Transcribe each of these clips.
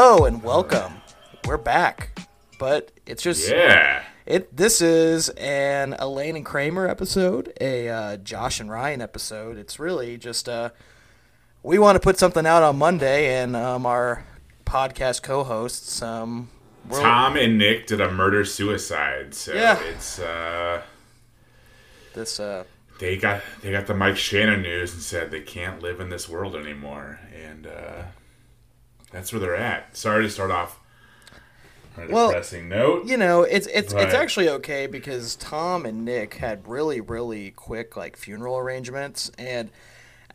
Hello and welcome. We're back, but it's just Yeah. it. This is an Elaine and Kramer episode, a uh, Josh and Ryan episode. It's really just uh, we want to put something out on Monday, and um, our podcast co-hosts um, we're- Tom and Nick did a murder suicide, so Yeah. it's uh this uh, they got they got the Mike Shannon news and said they can't live in this world anymore, and uh that's where they're at. Sorry to start off on a Well, depressing note. you know, it's it's it's actually okay because Tom and Nick had really really quick like funeral arrangements, and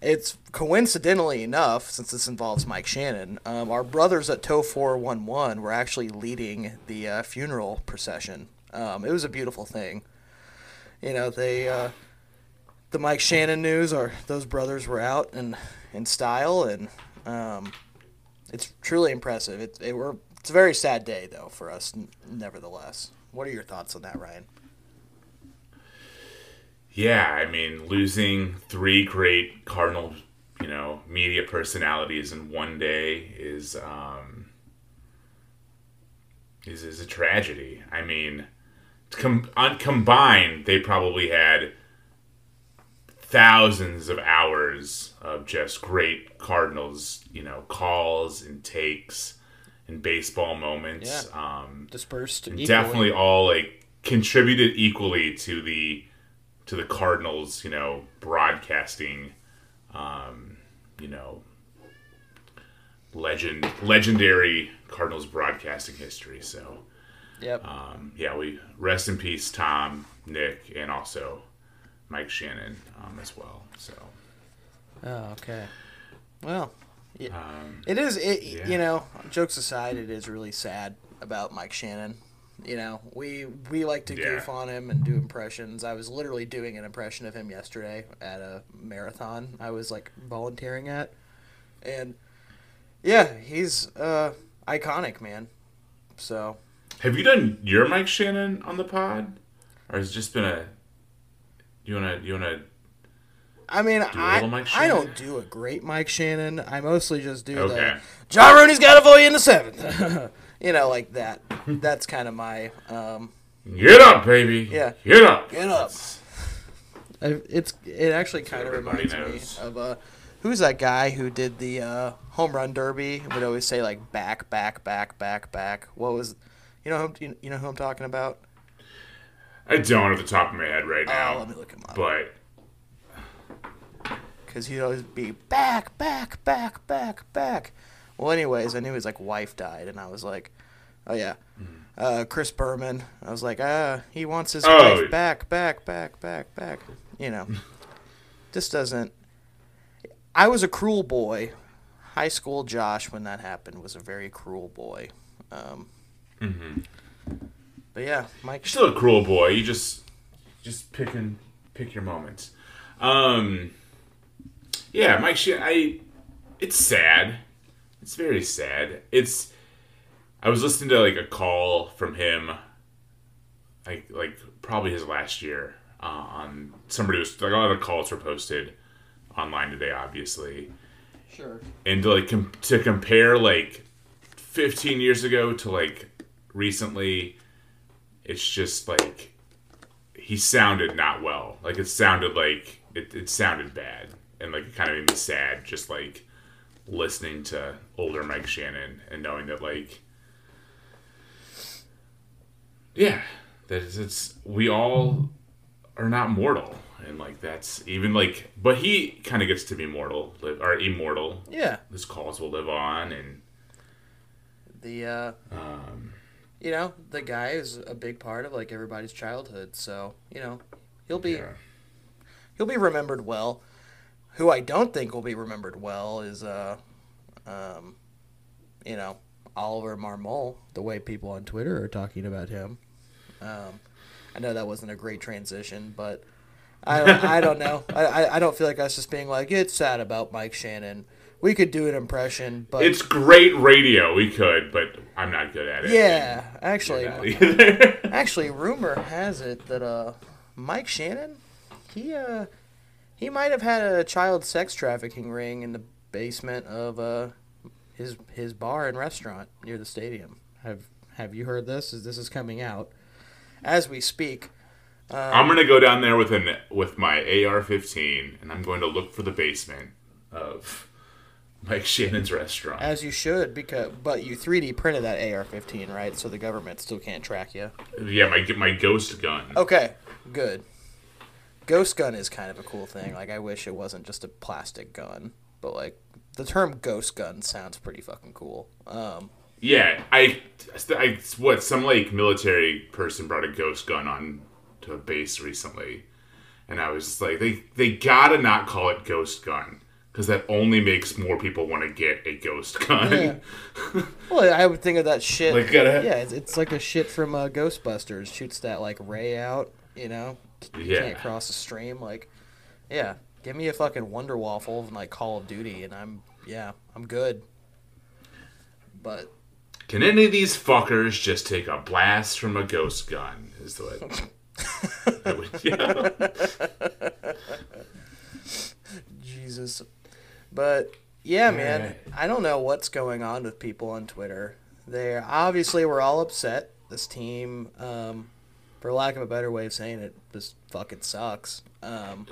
it's coincidentally enough since this involves Mike Shannon. Um, our brothers at Tow Four One One were actually leading the uh, funeral procession. Um, it was a beautiful thing. You know, they uh, the Mike Shannon news are those brothers were out and in style, and um, it's truly impressive. It, it were it's a very sad day though for us, nevertheless. What are your thoughts on that, Ryan? Yeah, I mean, losing three great Cardinal, you know, media personalities in one day is um is is a tragedy. I mean, com- on combined, they probably had thousands of hours of just great Cardinals, you know, calls and takes and baseball moments. Um Dispersed and definitely all like contributed equally to the to the Cardinals, you know, broadcasting, um, you know, legend legendary Cardinals broadcasting history. So, Yep. um, yeah, we rest in peace, Tom, Nick, and also Mike Shannon um, as well. So, oh, okay. Well, yeah. um, it is. It yeah. you know, jokes aside, it is really sad about Mike Shannon. You know, we we like to Yeah. goof on him and do impressions. I was literally doing an impression of him yesterday at a marathon. I was like volunteering at, and yeah, he's uh, iconic, man. So have you done your Mike Shannon on the pod, or has it just been a you wanna you wanna I mean, I, I don't do a great Mike Shannon. I mostly just do Okay. the John Rooney's got a you in the seventh. you know, like that. That's kind of my. Um, get up, baby? Yeah. get up, Get up. I- it's it actually kind of reminds knows. me of uh, who's that guy who did the uh, home run derby? Would always say like back, back, back, back, back. What was, you know, you know who I'm talking about? I don't at the top of my head right now. Oh, let me look him up. But because he'd always be back, back, back, back, back. Well, anyways, I knew his like wife died, and I was like, oh yeah, uh, Chris Berman. I was like, ah, he wants his Oh. wife back, back, back, back, back. You know, this doesn't. I was a cruel boy. High school Josh, when that happened, was a very cruel boy. Um, But yeah, Mike. you're still a cruel boy. You just just pick and pick your moments. Um, yeah, Mike. Sh- I. It's sad. It's very sad. It's. I was listening to like a call from him. Like like probably his last year uh, on somebody was like a lot of calls were posted online today, obviously. Sure. and to like com- to compare like 15 years ago to like recently it's just like he sounded not well. Like it sounded like it, it sounded bad. And like it kind of made me sad just like listening to older mike shannon and knowing that like yeah that is it's we all are not mortal. And like that's even like but he kind of gets to be mortal live or immortal. Yeah. his calls will live on and The uh, um, you know, the guy is a big part of like everybody's childhood. So you know, he'll be yeah. he'll be remembered well. Who I don't think will be remembered well is uh, um, you know, Oliver Marmol. The way people on Twitter are talking about him. Um, I know that wasn't a great transition, but I don't, I don't know. I, I I don't feel like us just being like it's sad about Mike Shannon. We could do an impression, but it's great radio we could but i'm not good at it yeah, actually, You're not either. Actually, rumor has it that uh, Mike Shannon, he uh, he might have had a child sex trafficking ring in the basement of uh, his his his bar and restaurant near the stadium. Have Have you heard this? This is coming out as we speak. I'm gonna go down there with an with my AR-15, and I'm going to look for the basement of Mike Shannon's restaurant. As you should, because but you 3D printed that AR-15, right? So the government still can't track you. yeah, my my ghost gun. Okay, good. Ghost gun is kind of a cool thing. Like I wish it wasn't just a plastic gun, but like the term ghost gun sounds pretty fucking cool. Um, Yeah, I, I what some like military person brought a ghost gun on to a base recently, and I was just like, they they gotta not call it ghost gun because that only makes more people want to get a ghost gun. Yeah. well, I would think of that shit. Like, gotta- yeah, it's, it's like a shit from uh, Ghostbusters. Shoots that like ray out, you know. Yeah. Can't cross a stream. Like, yeah, give me a fucking Wonder Waffle and like Call of Duty, and I'm yeah, I'm good. But Can any of these fuckers just take a blast from a ghost gun? Is the what. I would, yeah. Jesus. But yeah, man, Alright. I don't know what's going on with people on Twitter. They obviously we're all upset. This team, um, for lack of a better way of saying it, just fucking sucks. Um,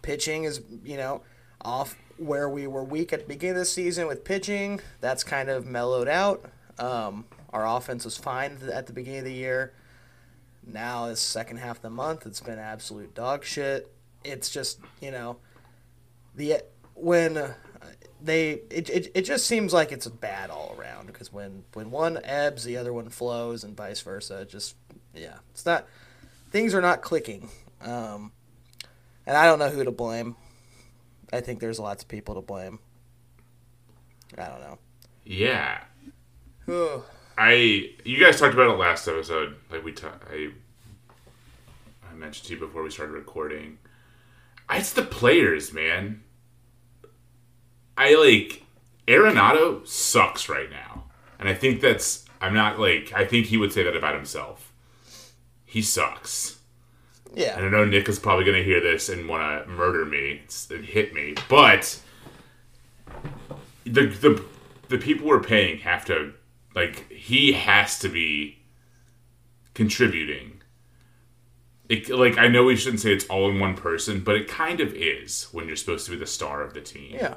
pitching is, you know, off where we were weak at the beginning of the season with pitching. That's kind of mellowed out. Um, our offense was fine at the beginning of the year. Now, this second half of the month, it's been absolute dog shit. It's just, you know, the when uh, they it, it, it just seems like it's bad all around because when when one ebbs the other one flows and vice versa It just yeah it's not things are not clicking um, and i don't know who to blame i think there's lots of people to blame i don't know yeah. I you guys talked about it last episode. Like we ta- I I mentioned to you before we started recording. It's the players, man. I like Arenado sucks right now. And I think that's I'm not like I think he would say that about himself. He sucks. yeah And I know Nick is probably going to hear this and want to murder me and hit me, but the the the people we're paying have to like he has to be contributing. It, like I know we shouldn't say it's all in one person, but it kind of is when you're supposed to be the star of the team. yeah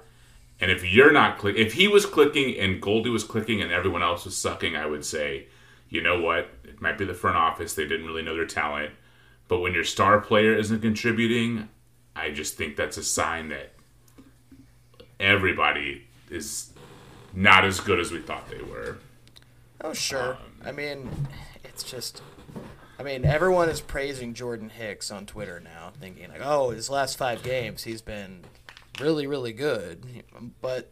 And if you're not click, if he was clicking and Goldie was clicking and everyone else was sucking, I would say, you know what? It might be the front office. They didn't really know their talent. But when your star player isn't contributing, I just think that's a sign that everybody is not as good as we thought they were. oh sure um, i mean it's just I mean, everyone is praising Jordan Hicks on Twitter now, thinking like, "Oh, his last five games, he's been really, really good." But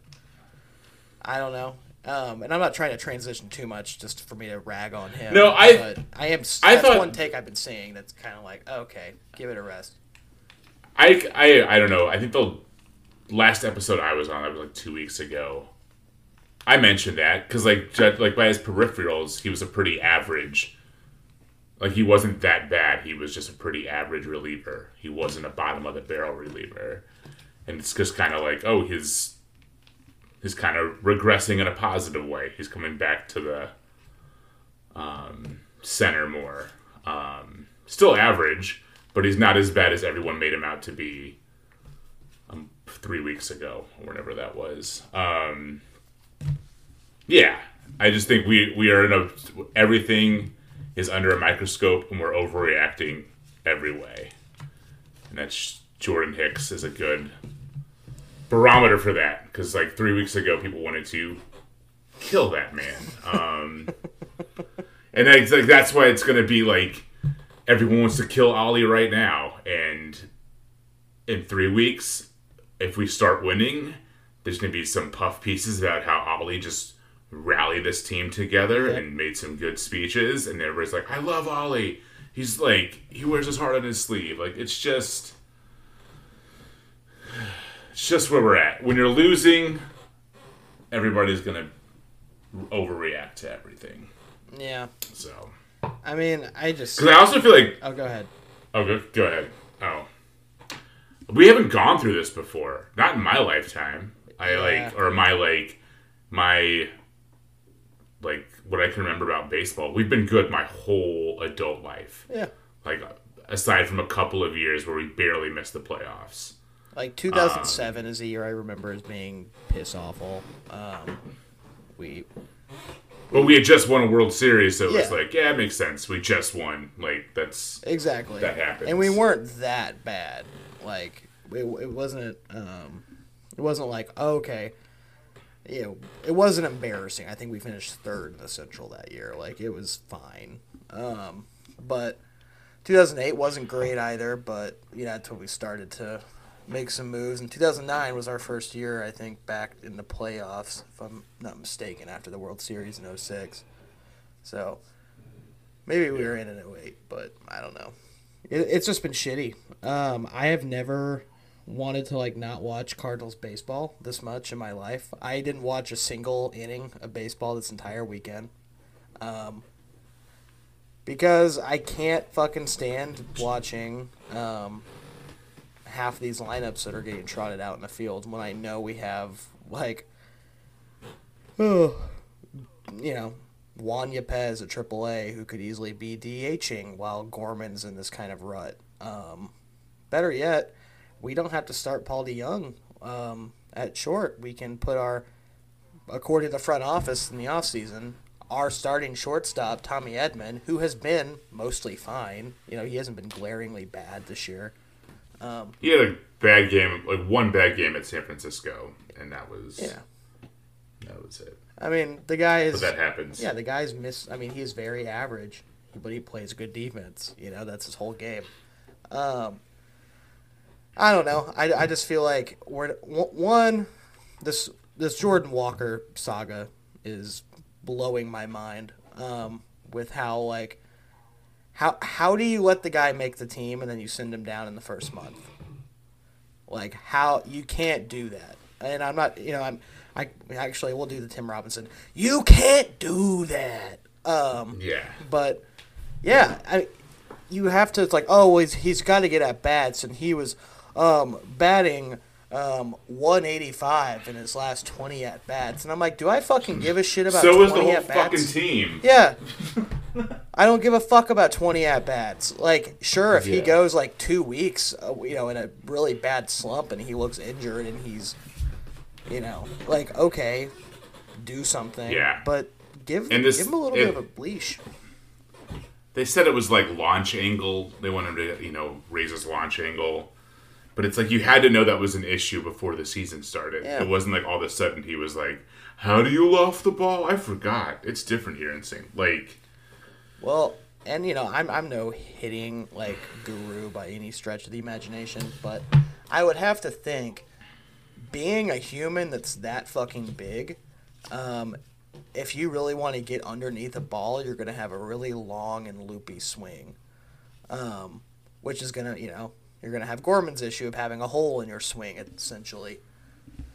I don't know, um, and I'm not trying to transition too much, just for me to rag on him. No, I- But I am. I thought- one take I've been seeing. That's kind of like, okay, give it a rest. I, I, I don't know. I think the last episode I was on, that was like two weeks ago. I mentioned that because, like, like by his peripherals, he was a pretty average. Like he wasn't that bad. He was just a pretty average reliever. He wasn't a bottom of the barrel reliever, and it's just kind of like, oh, his, his kind of regressing in a positive way. He's coming back to the, um, center more. Um, still average, but he's not as bad as everyone made him out to be um, three weeks ago, or whatever that was. Um, yeah, I just think we we are in a everything is under a microscope and we're overreacting every way, and that's Jordan Hicks is a good barometer for that because like three weeks ago people wanted to kill that man. Um, and it's like that's why it's gonna be like everyone wants to kill Ollie right now, and in three weeks, if we start winning, there's gonna be some puff pieces about how Ollie just rallied this team together and made some good speeches, and everybody's like, "I love Ollie." He's like he wears his heart on his sleeve. Like it's just, it's just where we're at. When you're losing, everybody's gonna overreact to everything. Yeah, So, I mean, I just. because I also feel like Oh, go ahead. Oh, go, go ahead. Oh, we haven't gone through this before. Not in my lifetime. I Yeah. like, or my like, my like what I can remember about baseball, we've been good my whole adult life. Yeah. Like aside from a couple of years where we barely missed the playoffs. Like 2007 um, is a year I remember as being piss awful. Um, we. Well, we had just won a World Series, so it yeah. was like, yeah, it makes sense. We just won. Like that's exactly that happened, and we weren't that bad. Like it, it wasn't. Um, it wasn't like oh, okay. You know, it wasn't embarrassing. I think we finished third in the Central that year. Like it was fine. Um, but 2008 wasn't great either. But you know, that's when we started to make some moves. And 2009 was our first year, I think, back in the playoffs, if I'm not mistaken, after the World Series in 06. So maybe we were in in 08, but I don't know. It, it's just been shitty. Um, I have never wanted to like not watch Cardinals baseball this much in my life. I didn't watch a single inning of baseball this entire weekend. Um, because I can't fucking stand watching um, half these lineups that are getting trotted out in the field when I know we have like, oh, you know, Juan Yepez at AAA who could easily be DHing while Gorman's in this kind of rut. Um, better yet, we don't have to start Paul DeJong um, at short. We can put our, according to the front office in the offseason, our starting shortstop, Tommy Edman, who has been mostly fine. You know, he hasn't been glaringly bad this year. Um, he had a bad game, like one bad game at San Francisco, and that was yeah, that was it. I mean, the guy is. But that happens. Yeah, the guy's miss. I mean, he's very average, but he plays good defense. You know, that's his whole game. Um, I don't know. I, I just feel like we're one. This this Jordan Walker saga is blowing my mind. Um, with how like how how do you let the guy make the team and then you send him down in the first month? Like how you can't do that. And I'm not, you know, I'm I actually we'll do the Tim Robinson. You can't do that. Um, yeah. But yeah, I you have to. It's like oh, well, he's, he's got to get at bats, and he was um, batting um, 185 in his last 20 at bats, and I'm like, do I fucking give a shit about? So was the whole fucking team. Yeah. I don't give a fuck about 20 at bats. Like, sure, if yeah. he goes like two weeks, uh, you know, in a really bad slump and he looks injured and he's, you know, like, okay, do something. Yeah. But give, this, give him a little it, bit of a leash. They said it was like launch angle. They wanted to, you know, raise his launch angle. But it's like you had to know that was an issue before the season started. Yeah. It wasn't like all of a sudden he was like, "How do you loft the ball?" I forgot. It's different here in St. Like well, and you know, I'm I'm no hitting like guru by any stretch of the imagination, but I would have to think being a human that's that fucking big, um, if you really want to get underneath a ball, you're gonna have a really long and loopy swing, um, which is gonna you know you're gonna have Gorman's issue of having a hole in your swing essentially.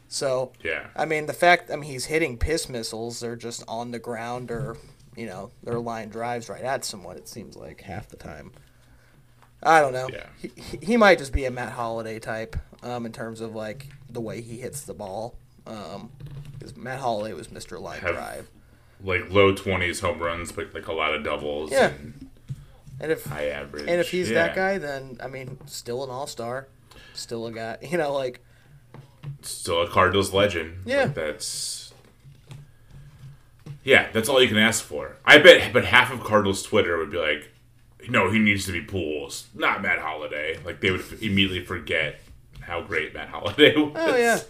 So yeah, I mean the fact I mean he's hitting piss missiles, they're just on the ground or you know, their line drives right at someone. It seems like half the time. I don't know. Yeah. He, he might just be a Matt Holliday type um, in terms of like the way he hits the ball. Because um, Matt Holliday was Mr. Line Have, Drive. Like low twenties home runs, but like a lot of doubles. Yeah. And, and if high average. And if he's yeah. that guy, then I mean, still an all star, still a guy. You know, like still a Cardinals legend. Yeah. Like that's yeah, that's all you can ask for. I bet, but half of Cardinals Twitter would be like, "No, he needs to be Pujols, not Matt Holliday." Like they would immediately forget how great Matt Holliday was. Oh yeah,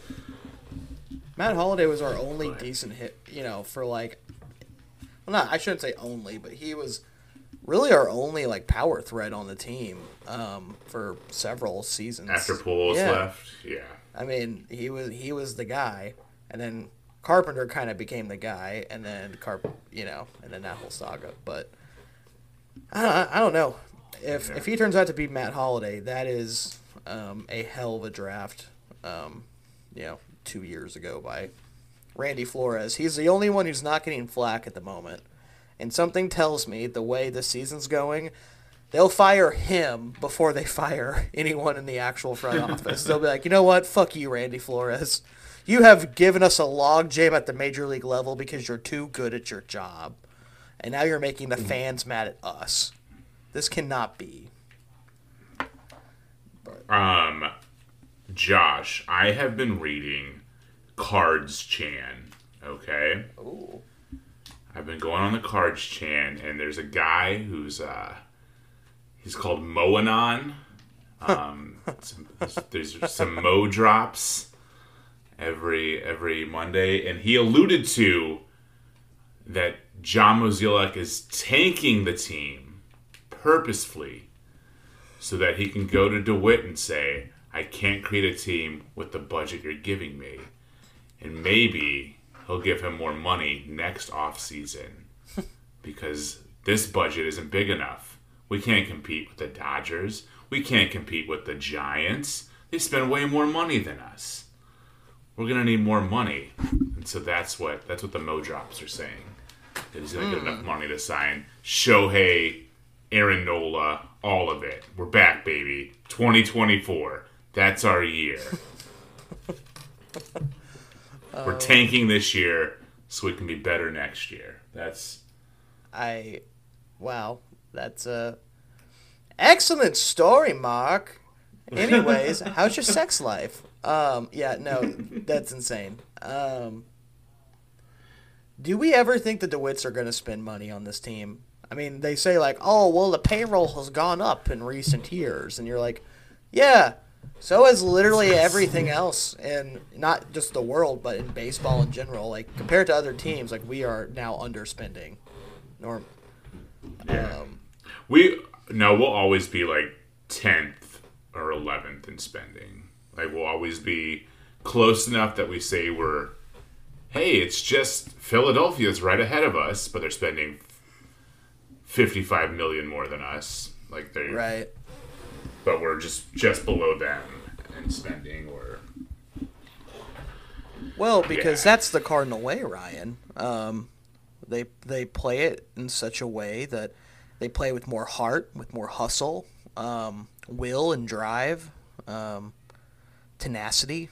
Matt Holliday was our only decent hit. You know, for like, well, not I shouldn't say only, but he was really our only like power threat on the team um, for several seasons. After Pujols yeah. left, yeah. I mean, he was he was the guy, and then Carpenter kind of became the guy, and then Carp, you know, and then that whole saga. But I don't, I don't know if if he turns out to be Matt Holliday, that is um, a hell of a draft. Um, you know, two years ago by Randy Flores. He's the only one who's not getting flack at the moment, and something tells me the way the season's going, they'll fire him before they fire anyone in the actual front office. They'll be like, you know what? Fuck you, Randy Flores. You have given us a logjam at the major league level because you're too good at your job. And now you're making the fans mad at us. This cannot be. Um, Josh, I have been reading Cards Chan. Okay. Ooh. I've been going on the Cards Chan, and there's a guy who's uh, he's called Moanon. Um, some, there's some Mo drops every every Monday, and he alluded to that John Mozeliak is tanking the team purposefully so that he can go to DeWitt and say, I can't create a team with the budget you're giving me. And maybe he'll give him more money next off season because this budget isn't big enough. We can't compete with the Dodgers. We can't compete with the Giants. They spend way more money than us. We're gonna need more money, and so that's what that's what the Mo drops are saying. That he's gonna get enough hmm. money to sign Shohei, Aaron Nola, all of it. We're back, baby. 2024. That's our year. We're tanking this year so we can be better next year. That's I, wow, that's a excellent story, Mark. Anyways, how's your sex life? Um, yeah, no, that's insane. Um, do we ever think the DeWitts are going to spend money on this team? I mean, they say like, oh, well, the payroll has gone up in recent years, and you're like, yeah, so has literally everything else, and not just the world, but in baseball in general. Like compared to other teams, like we are now underspending. Norm. Yeah. Um, we no, we'll always be like tenth or eleventh in spending. Like we'll always be close enough that we say we're hey, it's just Philadelphia's right ahead of us, but they're spending fifty five million more than us. Like they're right. But we're just just below them in spending or Well, because Yeah. that's the Cardinal way, Ryan. Um, they they play it in such a way that they play with more heart, with more hustle, um, will and drive, um, tenacity.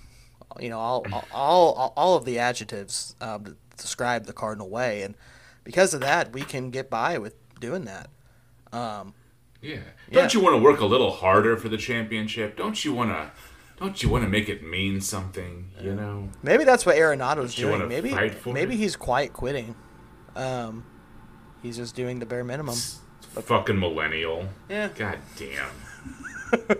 You know, all all all, of the adjectives um, that describe the Cardinal way, and because of that, we can get by with doing that. Um, Yeah. Yeah. Don't you want to work a little harder for the championship? Don't you want to don't you want to make it mean something, you know? Maybe that's what Arenado's doing. Maybe maybe it? he's quiet quitting. Um, he's just doing the bare minimum. Fucking millennial. Yeah. God damn.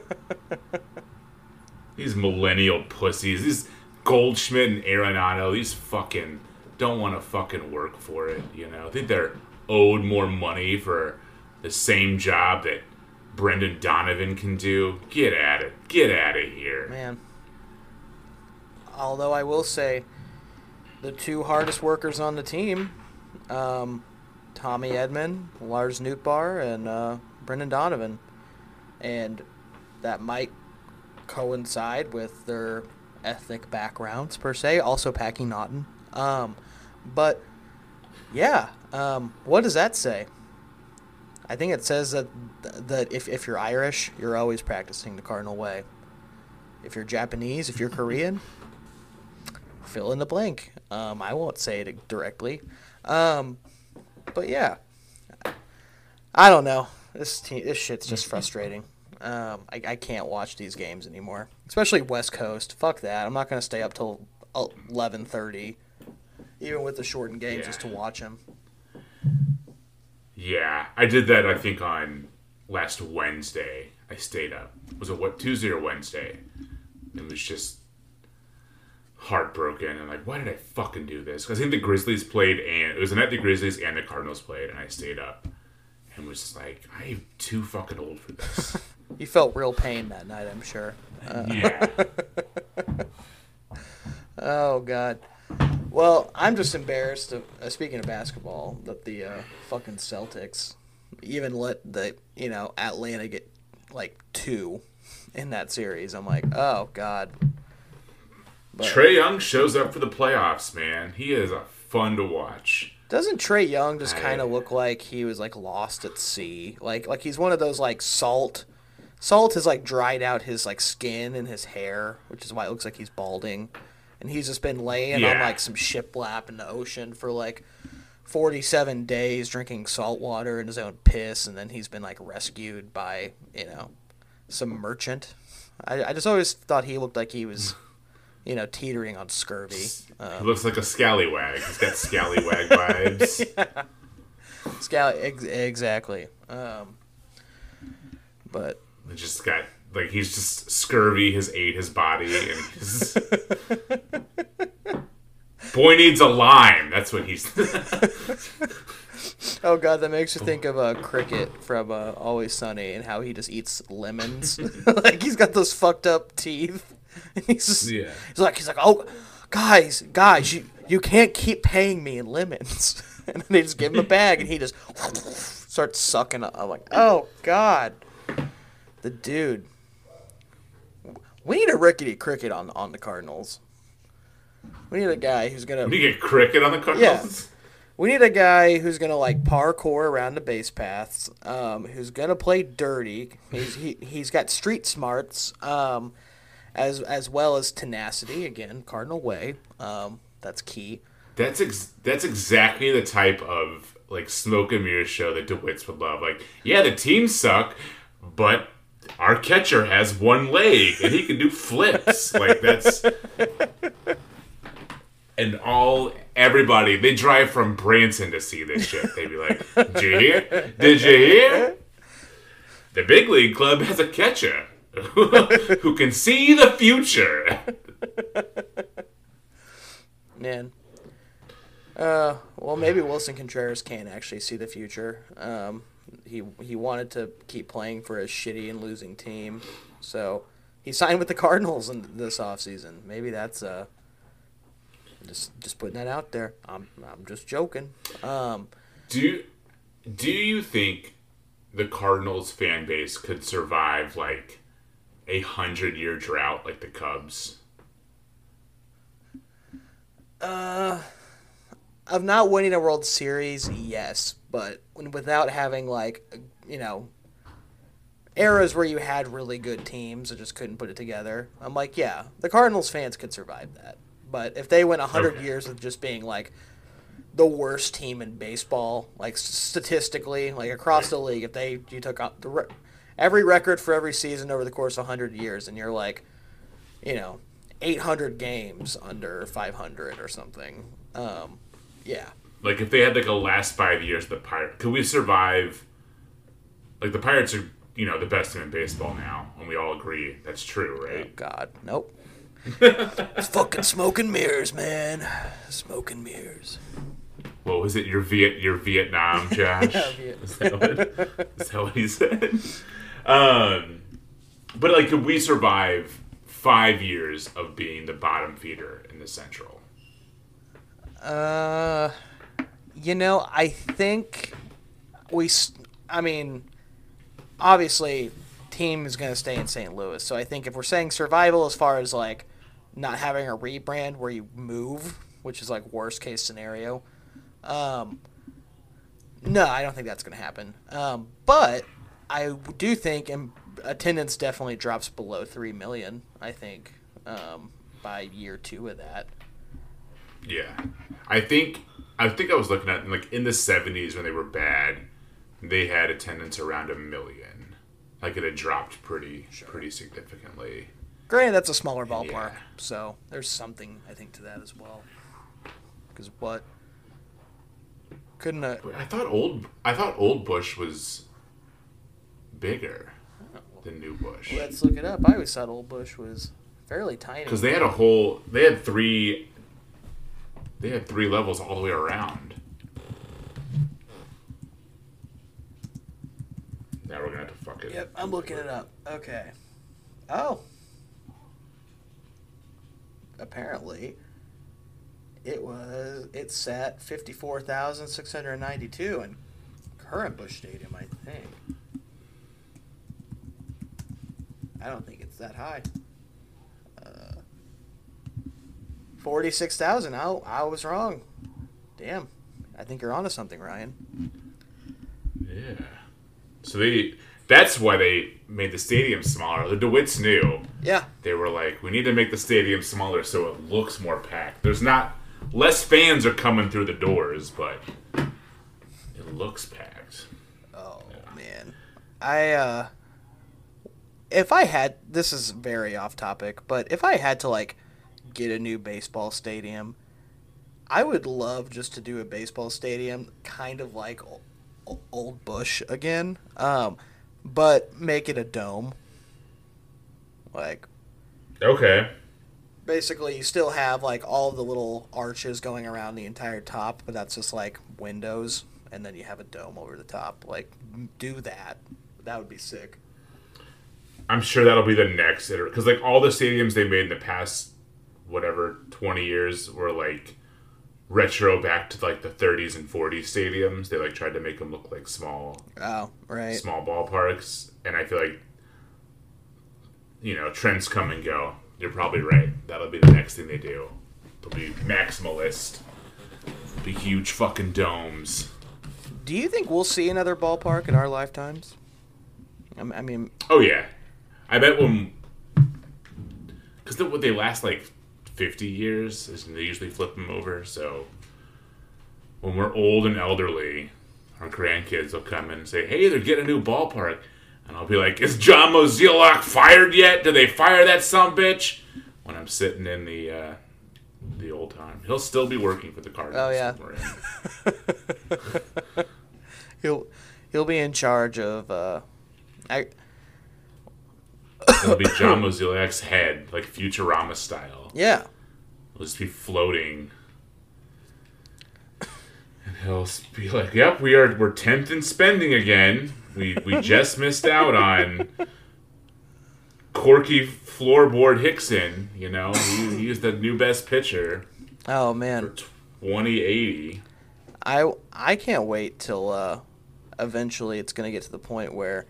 these millennial pussies, these Goldschmidt and Arenado, these fucking don't want to fucking work for it, you know? I think they're owed more money for the same job that Brendan Donovan can do. Get at it. Get out of here. Man. Although I will say, the two hardest workers on the team, um, Tommy Edman, Lars Nootbaar, and uh, Brendan Donovan, and that might coincide with their ethnic backgrounds per se. Also, Packy Naughton. Um, but yeah, um, what does that say? I think it says that that if, if you're Irish, you're always practicing the Cardinal way. If you're Japanese, if you're Korean, fill in the blank. Um, I won't say it directly, um, but yeah, I don't know. This te- this shit's just frustrating. Um, I, I can't watch these games anymore, especially West Coast. Fuck that. I'm not gonna stay up till eleven thirty, even with the shortened games, just to watch them. Yeah, I did that. I think on last Wednesday. I stayed up. Was it what Tuesday or Wednesday? It was just heartbroken and like, why did I fucking do this? Because I think the Grizzlies played and it was the night the Grizzlies and the Cardinals played, and I stayed up and was just like, I am too fucking old for this. You felt real pain that night, I'm sure. Uh, yeah, Oh God. Well, I'm just embarrassed. Of, uh, speaking of basketball, that the uh, fucking Celtics even let the you know Atlanta get like two in that series. I'm like, oh God. But, Trae Young shows up for the playoffs, man. He is a fun to watch. Doesn't Trae Young just kind of look like he was like lost at sea? Like like he's one of those like salt. Salt has like dried out his like skin and his hair, which is why it looks like he's balding. And he's just been laying on Yeah. like some shiplap in the ocean for like 47 days drinking salt water and his own piss and then he's been like rescued by, you know, some merchant. I, I just always thought he looked like he was, you know, teetering on scurvy. Uh, He looks like a scallywag. He's got scallywag vibes. Scally, ex- exactly. Um, but He just got like he's just scurvy has ate his body and boy needs a lime. That's what he's. oh god, that makes you think of uh, Cricket from uh, Always Sunny and how he just eats lemons. like he's got those fucked up teeth. And he's just, Yeah. he's like he's like oh guys guys you you can't keep paying me in lemons. and then they just give him a bag and he just starts sucking. it. I'm like oh god, the dude. We need a rickety cricket on on the Cardinals. We need a guy who's gonna. you get cricket on the Cardinals. We need a guy who's gonna like parkour around the base paths. Um, who's gonna play dirty. He's he, he's got street smarts. Um, as as well as tenacity. Again, Cardinal way. Um, that's key. That's ex- that's exactly the type of like smoke and mirrors show that DeWitt's would love. Like, yeah, the teams suck, but our catcher has one leg and he can do flips. like that's and all everybody they drive from Branson to see this shit. They'd be like, "Did you hear? Did you hear? The big league club has a catcher who can see the future." Man. Uh, well, maybe Willson Contreras can actually see the future. Um, he he wanted to keep playing for a shitty and losing team, so he signed with the Cardinals in this offseason. Maybe that's uh, just just putting that out there. I'm I'm just joking. Um, Do you, do you think the Cardinals fan base could survive like a hundred year drought like the Cubs? Uh, of not winning a World Series, yes, but without having like you know eras where you had really good teams that just couldn't put it together. I'm like, yeah, the Cardinals fans could survive that. But if they went 100 Okay. years of just being like the worst team in baseball, like statistically, like across the league, if they you took out the re- every record for every season over the course of 100 years and you're like, you know, 800 games under 500 or something. Um, yeah. Like if they had like a last five years, the Pirate could we survive? Like the Pirates are, you know, the best team in baseball now, and we all agree that's true, Oh right? God, nope. It's fucking smoke and mirrors, man. Smoke and mirrors. What was it? Your Viet, your Vietnam, Josh? Yeah, Viet- Is that what, is that what he said? Um, but like, could we survive five years of being the bottom feeder in the Central? Uh, you know, I think we. I mean, obviously, team is going to stay in St. Louis. So I think if we're saying survival as far as like not having a rebrand where you move, which is like worst case scenario, um, no, I don't think that's going to happen. Um, but I do think um, attendance definitely drops below three million. I think um, by year two of that. Yeah, I think I think I was looking at like in the '70s when they were bad, they had attendance around a million. Like it had dropped pretty pretty significantly. Granted, that's a smaller ballpark, Yeah. so there's something I think to that as well. Because what couldn't I, I thought old I thought old Busch was bigger than new Busch let's look it up. I always thought Old Busch was fairly tiny. because they had a whole they had three they had three levels all the way around. Now we're gonna have to fuck it. Yep, I'm looking it up. Okay. Oh. Apparently, it was it sat fifty four thousand six hundred ninety two in current Busch Stadium, I think. I don't think it's that high. Uh, Forty six thousand. I I was wrong. Damn. I think you're onto something, Ryan. Yeah. So they that's why they made the stadium smaller. The DeWitts knew. Yeah. They were like, we need to make the stadium smaller so it looks more packed. There's not less fans are coming through the doors, but it looks packed. Oh man, I uh, if I had this is very off topic, but if I had to like get a new baseball stadium, I would love just to do a baseball stadium kind of like Old Busch again, um, but make it a dome. Like Okay. basically, you still have like all the little arches going around the entire top, but that's just like windows, and then you have a dome over the top. Like, do that. That would be sick. I'm sure that'll be the next iteration because like all the stadiums they made in the past whatever 20 years were like retro back to like the 30s and 40s stadiums. They like tried to make them look like small Oh, right. small ballparks, and I feel like you know trends come and go. You're probably right. That'll be the next thing they do. They'll be maximalist. Be huge fucking domes. Do you think we'll see another ballpark in our lifetimes? I mean, Oh yeah, I bet when because what they last like fifty years, is they usually flip them over. So when we're old and elderly, our grandkids will come in and say, "Hey, they're getting a new ballpark," and I'll be like, "Is John Mozeliak fired yet? Did they fire that some bitch?" When I'm sitting in the uh, the old time, he'll still be working for the Cardinals. Oh, yeah. when we're in. he'll he'll be in charge of. Uh, I It'll be John Mozeliak's head, like Futurama style. yeah. It'll just be floating. And he'll be like, Yep, we are we're tenth in spending again. We we just missed out on Corky floorboard Hickson, you know. He, he's the new best pitcher Oh for man, twenty eighty. I I can't wait till uh, eventually it's gonna get to the point where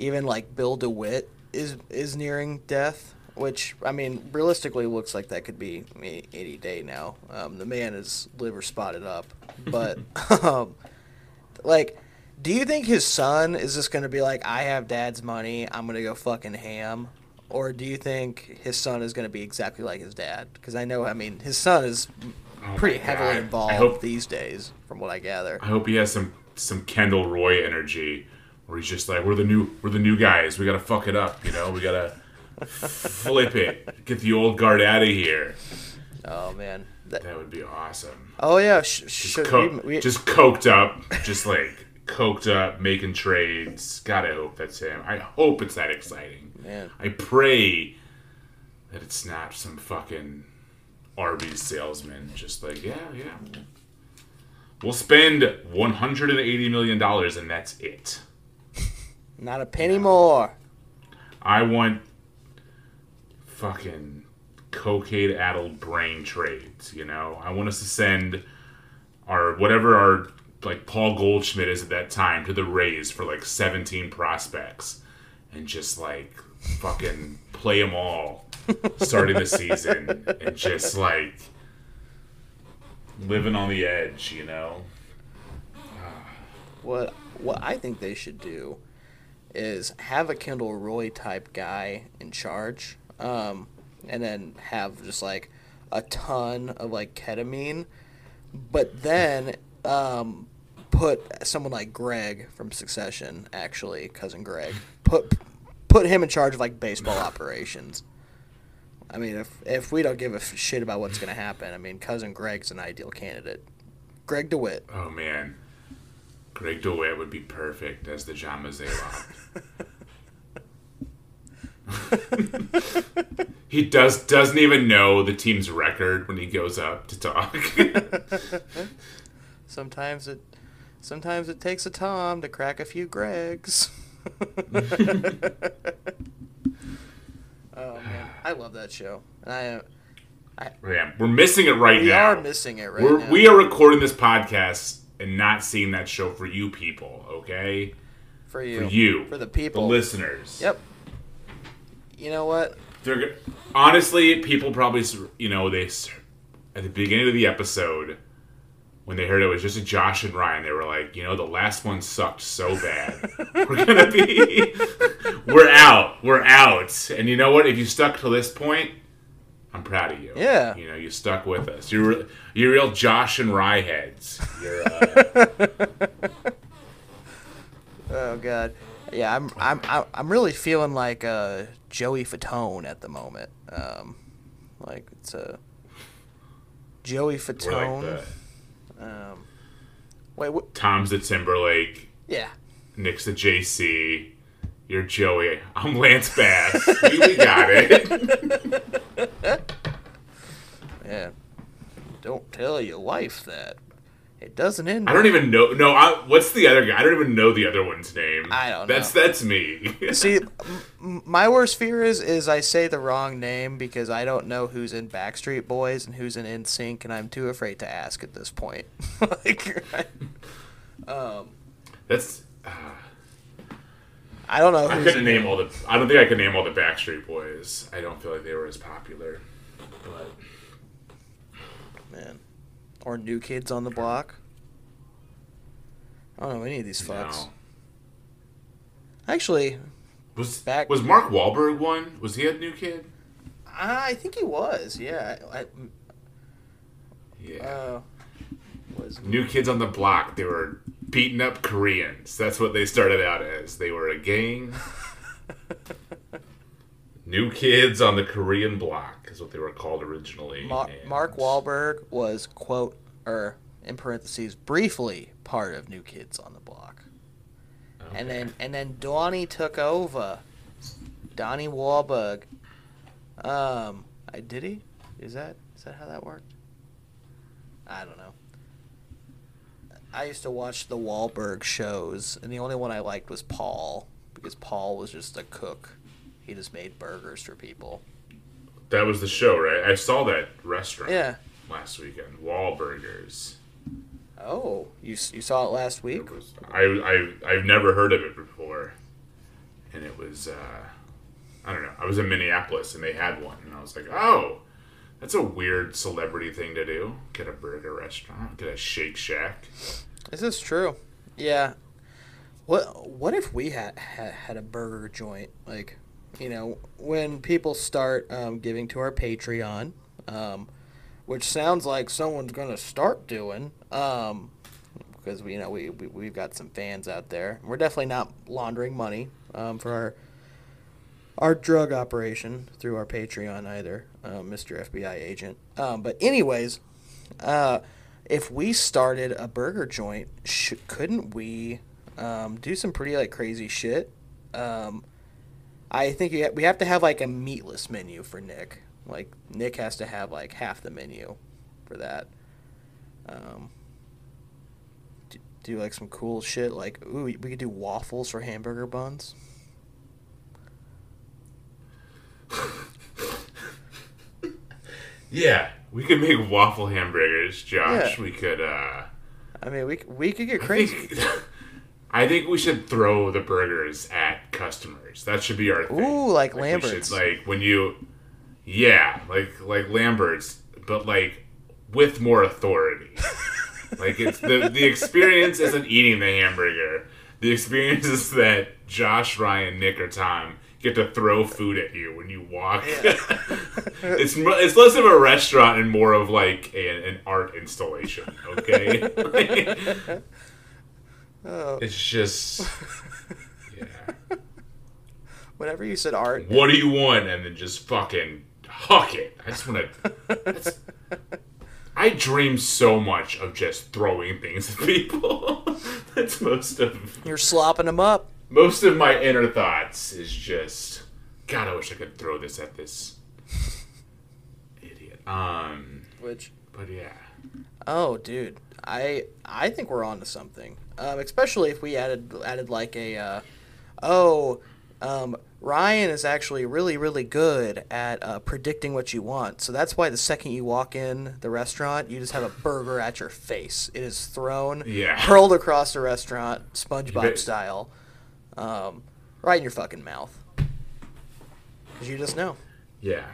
even like Bill DeWitt is is nearing death. Which I mean, realistically, looks like that could be any day now. Um, the man is liver spotted up, but um, like, do you think his son is just gonna be like, "I have dad's money, I'm gonna go fucking ham," or do you think his son is gonna be exactly like his dad? Because I know, I mean, his son is Oh pretty heavily God. involved hope these days, from what I gather. I hope he has some some Kendall Roy energy where he's just like, We're the new we're the new guys, we gotta fuck it up, you know, we gotta flip it, get the old guard out of here. Oh man. That- That would be awesome. oh yeah. Sh- Just, should co- we, we, just coked up, just like coked up, making trades. Gotta hope that's him. I hope it's that exciting. man. I pray that it's not some fucking Arby's salesman. Just like, yeah, yeah. We'll spend $180 million and that's it. Not a penny more. I want fucking cocaine addled brain trades, you know? I want us to send our whatever our like Paul Goldschmidt is at that time to the Rays for like 17 prospects and just like fucking play them all starting the season and just like living on the edge, you know? What what I think they should do is have a Kendall Roy type guy in charge, um, and then have just like a ton of like ketamine, but then um, put someone like Greg from Succession, actually cousin Greg, put put him in charge of like baseball operations. I mean, if if we don't give a shit about what's gonna happen, I mean, cousin Greg's an ideal candidate. Greg DeWitt. Oh man. Greg DeWitt would be perfect as the John Mozeliak. he does doesn't even know the team's record when he goes up to talk. Sometimes it, sometimes it takes a Tom to crack a few Gregs. oh man, I love that show. And I, uh, Man, we're missing it right we now. are missing it right we're, now. We are recording this podcast and not seeing that show for you people, okay? for you, For you, for the people. the listeners. Yep. You know what? They're honestly, people probably, you know, they at the beginning of the episode when they heard it was just a Josh and Ryan, they were like, you know, the last one sucked so bad. We're gonna be, we're out, we're out. And you know what? If you stuck to this point, I'm proud of you. Yeah. You know, you stuck with us. You're you're real Josh and Rye heads. You're. Uh, Oh god. Yeah, I'm I'm I'm- really feeling like uh, Joey Fatone at the moment. Um, like it's a Joey we're Fatone. like the um, wait, what? Tom's the Timberlake. Yeah. Nick's the JC. You're Joey. I'm Lance Bass. we, we got it. Yeah. Don't tell your wife that. It doesn't end. I don't even know. No, I, what's the other guy? I don't even know the other one's name. I don't That's know. that's me. See, m- m- my worst fear is is I say the wrong name because I don't know who's in Backstreet Boys and who's in NSYNC, and I'm too afraid to ask at this point. like, um, that's. Uh, I don't know I couldn't name all the. I don't think I could name all the Backstreet Boys. I don't feel like they were as popular. But man, or New Kids on the Block. I don't know any of these fucks. no. Actually, Was Back- was Mark Wahlberg one? Was he a new kid? I think he was. Yeah. I, Yeah. uh, was New Kids on the Block. They were beating up Koreans. That's what they started out as. They were a gang. New Kids on the Korean Block is what they were called originally. Mar- and- Mark Wahlberg was quote or in parentheses briefly part of New Kids on the Block, and then and then Donnie took over. Donnie Wahlberg. Um, I did he? Is that is that how that worked? I don't know. I used to watch the Wahlberg shows, and the only one I liked was Paul because Paul was just a cook. He just made burgers for people. That was the show, right? I saw that restaurant Yeah. last weekend. Wahlburgers. Oh, you you saw it last week? It was, I, I, I've never heard of it before. And it was, uh, I don't know. I was in Minneapolis and they had one. And I was like, oh, that's a weird celebrity thing to do. Get a burger restaurant, get a Shake Shack. Is this true? Yeah. What What if we had had, had a burger joint? Like, you know, when people start um, giving to our Patreon, um, which sounds like someone's gonna start doing, um, because we you know we, we we've got some fans out there. We're definitely not laundering money um, for our our drug operation through our Patreon either, uh, Mr. FBI agent. Um, but anyways, uh, if we started a burger joint, sh- couldn't we um, do some pretty like crazy shit? Um, I think ha- we have to have like a meatless menu for Nick. Like Nick has to have like half the menu for that. Um, do, do like some cool shit like ooh we could do waffles for hamburger buns. Yeah, we could make waffle hamburgers, Josh. Yeah. We could, uh, I mean we we could get I crazy. think, I think we should throw the burgers at customers. That should be our thing. Ooh, like we Lambert's. should, like when you, yeah, like like Lambert's, but like with more authority. like it's the the experience isn't eating the hamburger. The experience is that Josh, Ryan, Nick, or Tom get to throw food at you when you walk. it's it's less of a restaurant and more of like a, an art installation. Okay, Oh, it's just yeah. whenever you said art, What do you want? And then just fucking huck it. I just want to. I dream so much of just throwing things at people. That's most of you're slopping them up. Most of my inner thoughts is just God. I wish I could throw this at this idiot. Um, Which but yeah, Oh, dude, I I think we're on to something. Um, especially if we added added like a, uh, oh, um, Ryan is actually really really good at uh, predicting what you want. So that's why the second you walk in the restaurant, you just have a burger at your face. It is thrown, Yeah. hurled across the restaurant, SpongeBob style, um, right in your fucking mouth. Cause you just know. yeah.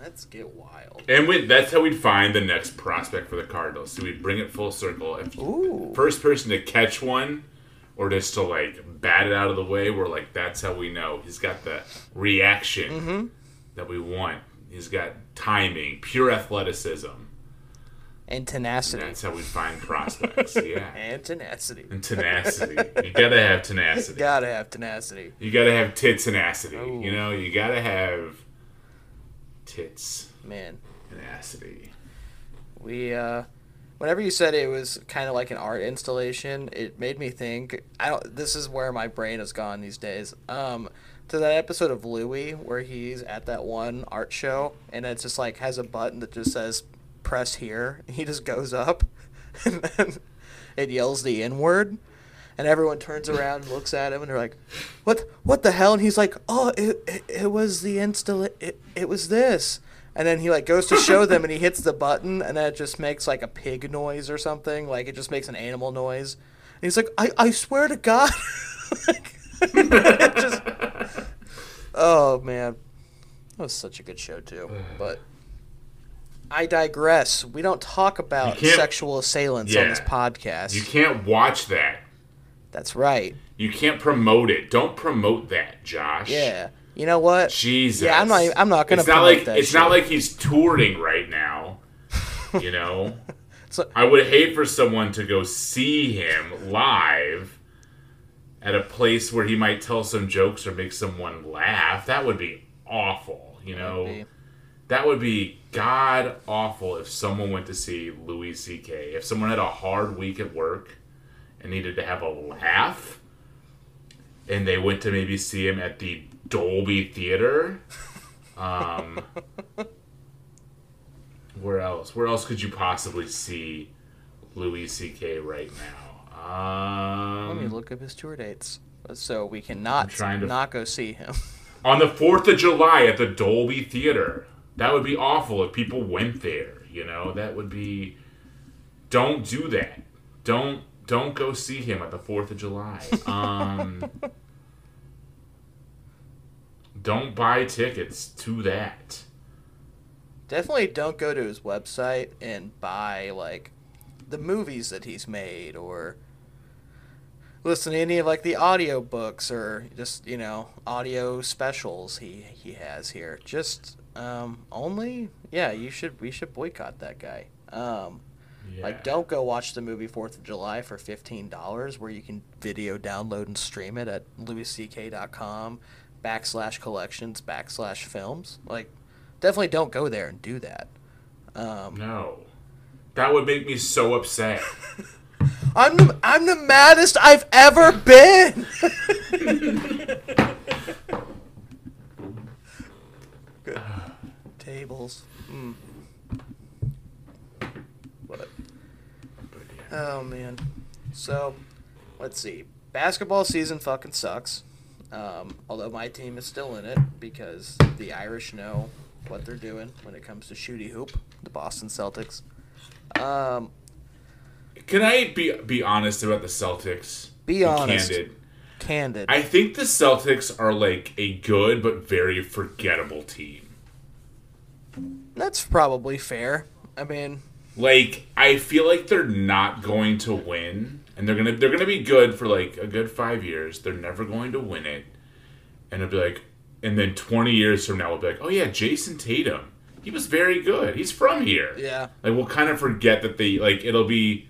Let's get wild. And we, that's how we'd find the next prospect for the Cardinals. So we'd bring it full circle. If Ooh. first person to catch one, or just to like bat it out of the way, we're like, that's how we know he's got the reaction Mm-hmm. that we want. He's got timing, pure athleticism. And tenacity. That's how we find prospects. yeah, And tenacity. and tenacity. You gotta have tenacity. You Gotta have tenacity. You gotta have tit tenacity. Ooh. You know, you gotta have tits Man. tenacity. We uh whenever you said it was kind of like an art installation, it made me think I don't this is where my brain has gone these days. Um to that episode of Louie where he's at that one art show and it's just like has a button that just says press here. He just goes up and then it yells the N word and everyone turns around and looks at him and they're like, "What? What the hell?" And he's like, "Oh, it, it, it was the install. It, it was this." And then he like goes to show them and he hits the button and then it just makes like a pig noise or something. Like it just makes an animal noise. And he's like, "I I swear to God." like, just, oh man, that was such a good show too. But I digress. We don't talk about sexual assailants on this podcast. You can't watch that. That's right. You can't promote it. Don't promote that, Josh. Yeah. You know what? Jesus. Yeah, I'm not. I'm not gonna. It's not promote like that it's not like he's touring right now. You know. So- I would hate for someone to go see him live at a place where he might tell some jokes or make someone laugh. That would be awful. You know. That would be god awful if someone went to see Louis C.K. If someone had a hard week at work and needed to have a laugh, and they went to maybe see him at the Dolby Theater. Um, where else? Where else could you possibly see Louis C.K. right now? Let me Um, look up his tour dates so we cannot not go see him. on the Fourth of July at the Dolby Theater. That would be awful if people went there. You know, that would be. Don't do that. Don't don't go see him at the Fourth of July. Um, don't buy tickets to that. Definitely don't go to his website and buy like the movies that he's made or listen to any of like the audio books or just you know audio specials he he has here. Just um, only yeah you should we should boycott that guy. Um, Yeah. Like, don't go watch the movie Fourth of July for fifteen dollars, where you can video download and stream it at louisck.com backslash collections backslash films. Like, definitely don't go there and do that. Um, No. That would make me so upset. I'm the, I'm the maddest I've ever been. Good. Tables. Mm. But, oh man. So, let's see. Basketball season fucking sucks. Um, although my team is still in it because the Irish know what they're doing when it comes to shooty hoop. The Boston Celtics. Um, Can I be be honest about the Celtics? Be honest. Candid. candid. I think the Celtics are like a good but very forgettable team. That's probably fair. I mean, Like I feel like they're not going to win, and they're gonna they're gonna be good for like a good five years. They're never going to win it, and it'll be like, and then twenty years from now, we'll be like, oh yeah, Jayson Tatum, he was very good. He's from here. yeah. Like we'll kind of forget that they like it'll be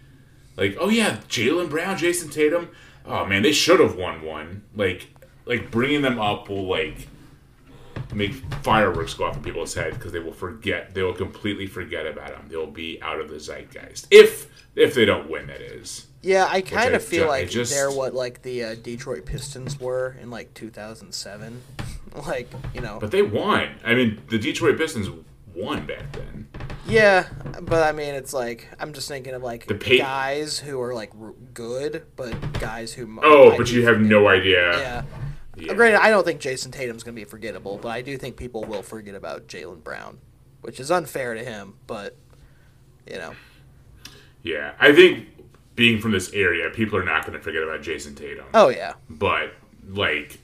like oh yeah Jaylen Brown Jayson Tatum oh man they should have won one like like bringing them up will like make fireworks go off in people's head because they will forget they will completely forget about them they'll be out of the zeitgeist if if they don't win that is Yeah, I kind of feel ju- like just- they're what like the uh, Detroit Pistons were in like 2007. like, you know. but they won I mean the Detroit Pistons won back then yeah, but I mean, it's like I'm just thinking of like The pa- guys who are like r- good, but guys who. oh but you have no idea Yeah. Yeah. Granted, I don't think Jayson Tatum's gonna be forgettable, but I do think people will forget about Jaylen Brown, which is unfair to him. But you know, yeah I think being from this area people are not going to forget about Jayson Tatum oh yeah, but like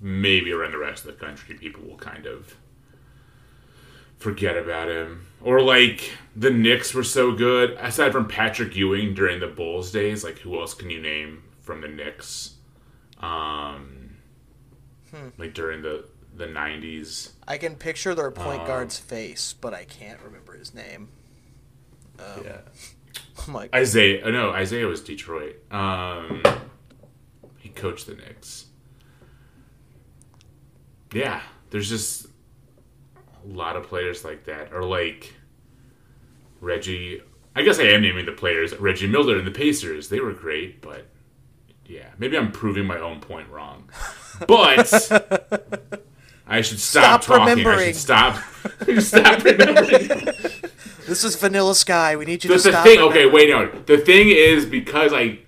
maybe around the rest of the country people will kind of forget about him. Or like the Knicks were so good. Aside from Patrick Ewing during the Bulls days, like who else can you name from the Knicks? Um, Hmm. like during the the nineties. I can picture their point Um, guard's face, but I can't remember his name. Um, Yeah. I'm like, Isiah. Oh no, Isiah was Detroit. Um, he coached the Knicks. Yeah, there's just a lot of players like that, or like Reggie. I guess I am naming the players. Reggie Miller and the Pacers. They were great, but yeah, maybe I'm proving my own point wrong. But I should stop, Stop talking. I remembering. should stop. Stop remembering. this is Vanilla Sky. We need you the, to the stop. thing okay wait no the thing is because i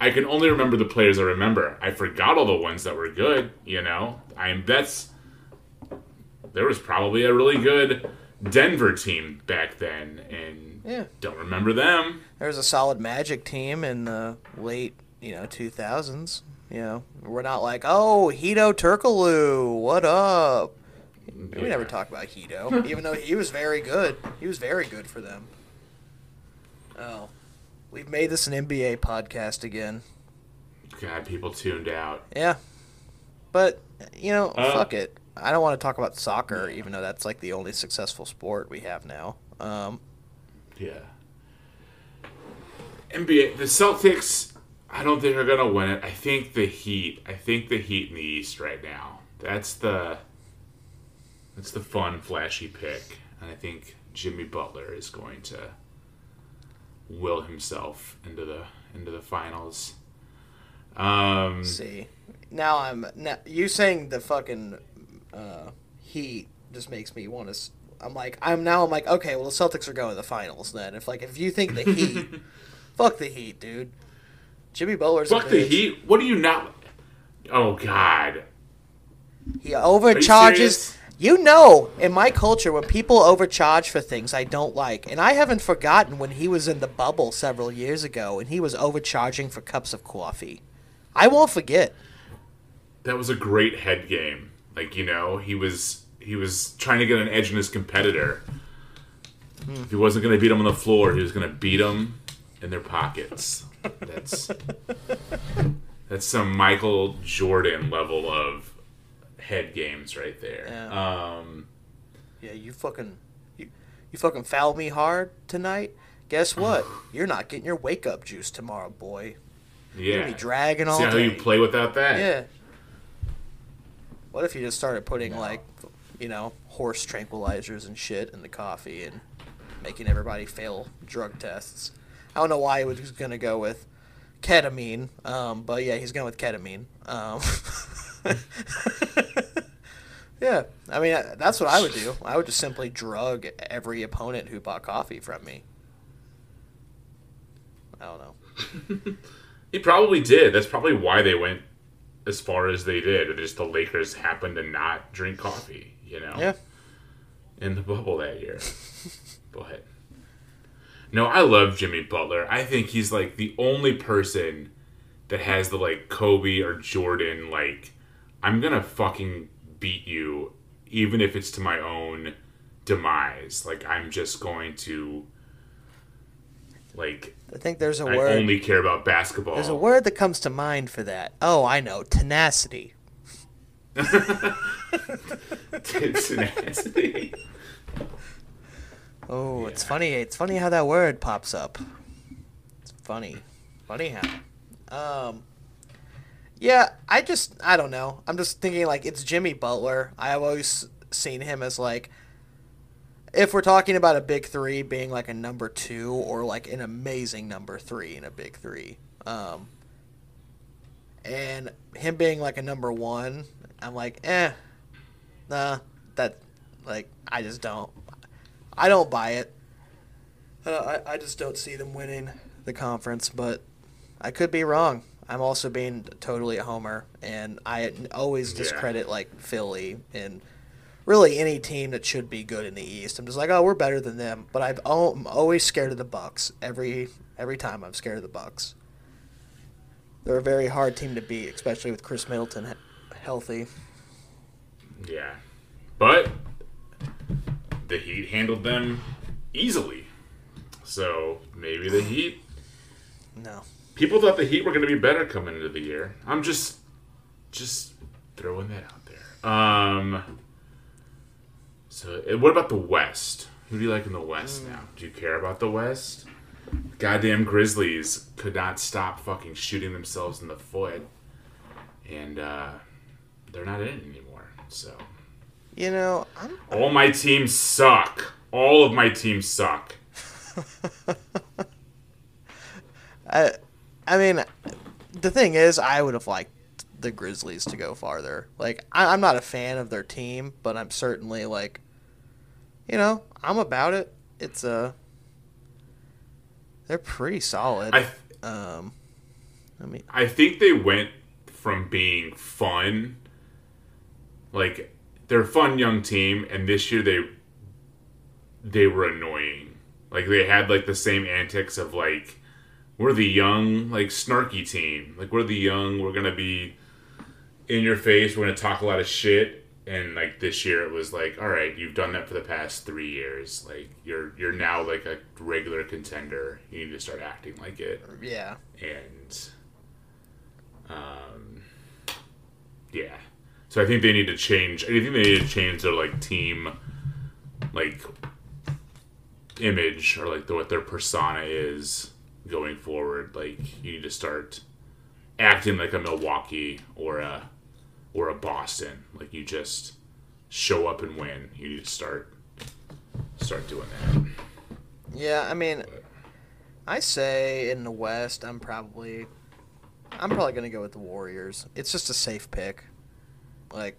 i can only remember the players i remember i forgot all the ones that were good you know i'm that's there was probably a really good denver team back then and Yeah. don't remember them There was a solid Magic team in the late, you know, 2000s. You know, we're not like, oh, Hedo Turkoglu, what up? We never talk about Hito, even though he was very good. He was very good for them. Oh, we've made this an NBA podcast again. god people tuned out Yeah, but you know, Uh, fuck it. I don't want to talk about soccer, even though that's like the only successful sport we have now. Um, yeah nba the celtics i don't think they're gonna win it i think the heat i think the heat in the east right now that's the that's the fun flashy pick and i think jimmy butler is going to will himself into the into the finals um see, now I'm now you saying the fucking uh, Heat just makes me want to. I'm like, I'm now. I'm like, okay, well, the Celtics are going to the finals then. If like, if you think the Heat, fuck the Heat, dude. Jimmy Butler's a fuck the heat what do you not oh god He overcharges. You know, in my culture, when people overcharge for things I don't like, and I haven't forgotten when he was in the bubble several years ago and he was overcharging for cups of coffee. I won't forget. that was a great head game. Like you know, he was he was trying to get an edge on his competitor. Hmm. If he wasn't going to beat him on the floor, he was going to beat him in their pockets. That's that's some Michael Jordan level of head games right there. Yeah. Um, Yeah, you fucking, you, you fucking fouled me hard tonight. Guess what? You're not getting your wake up juice tomorrow, boy. Yeah. gonna be dragging all See how day. you play without that? Yeah. What if you just started putting like, you know, horse tranquilizers and shit in the coffee and making everybody fail drug tests? I don't know why he was gonna go with ketamine, um, but yeah, he's going with ketamine. Um, yeah, I mean uh, that's what I would do. I would just simply drug every opponent who bought coffee from me. I don't know. He probably did. That's probably why they went as far as they did. Just the Lakers happened to not drink coffee, you know, Yeah. in the bubble that year. but no, I love Jimmy Butler. I think he's like the only person that has the like Kobe or Jordan like I'm gonna fucking beat you, even if it's to my own demise. Like I'm just going to like I think there's a I word. I only care about basketball. There's a word that comes to mind for that. Oh, I know, tenacity. tenacity. Oh, it's funny. It's funny how that word pops up. It's funny, funny how. Um, yeah, I just I don't know. I'm just thinking like it's Jimmy Butler. I've always seen him as like, if we're talking about a big three being like a number two or like an amazing number three in a big three. Um, and him being like a number one, I'm like, eh, nah, that like I just don't. I don't buy it. Uh, I, I just don't see them winning the conference, but I could be wrong. I'm also being totally a homer, and I always Yeah. discredit like Philly and really any team that should be good in the East. I'm just like, oh, we're better than them, but I've, I'm always scared of the Bucks. Every every time I'm scared of the Bucks. They're a very hard team to beat, especially with Khris Middleton healthy. Yeah, but the Heat handled them easily. So maybe the Heat. No. People thought the Heat were going to be better coming into the year. I'm just, just throwing that out there. Um. So, eh, what about the West? Who do you like in the West now? Do you care about the West? Goddamn Grizzlies could not stop fucking shooting themselves in the foot, and uh, they're not in it anymore. So, You know, I'm all my teams suck. All of my teams suck. I, I mean, the thing is, I would have liked the Grizzlies to go farther. Like, I, I'm not a fan of their team, but I'm certainly like, you know, I'm about it. It's a, they're pretty solid. I um, I mean, I think they went from being fun, like they're a fun young team, and this year they they were annoying. Like they had like the same antics of like we're the young like snarky team. Like we're the young. We're gonna be in your face. We're gonna talk a lot of shit. And like this year, it was like, all right, you've done that for the past three years. Like you're you're now like a regular contender. You need to start acting like it yeah, and um, yeah. So I think they need to change. I think they need to change their like team, like image or like the, what their persona is going forward. Like you need to start acting like a Milwaukee or a or a Boston. Like you just show up and win. You need to start start doing that. yeah. I mean, I say in the West, I'm probably, I'm probably gonna go with the Warriors. It's just a safe pick. Like,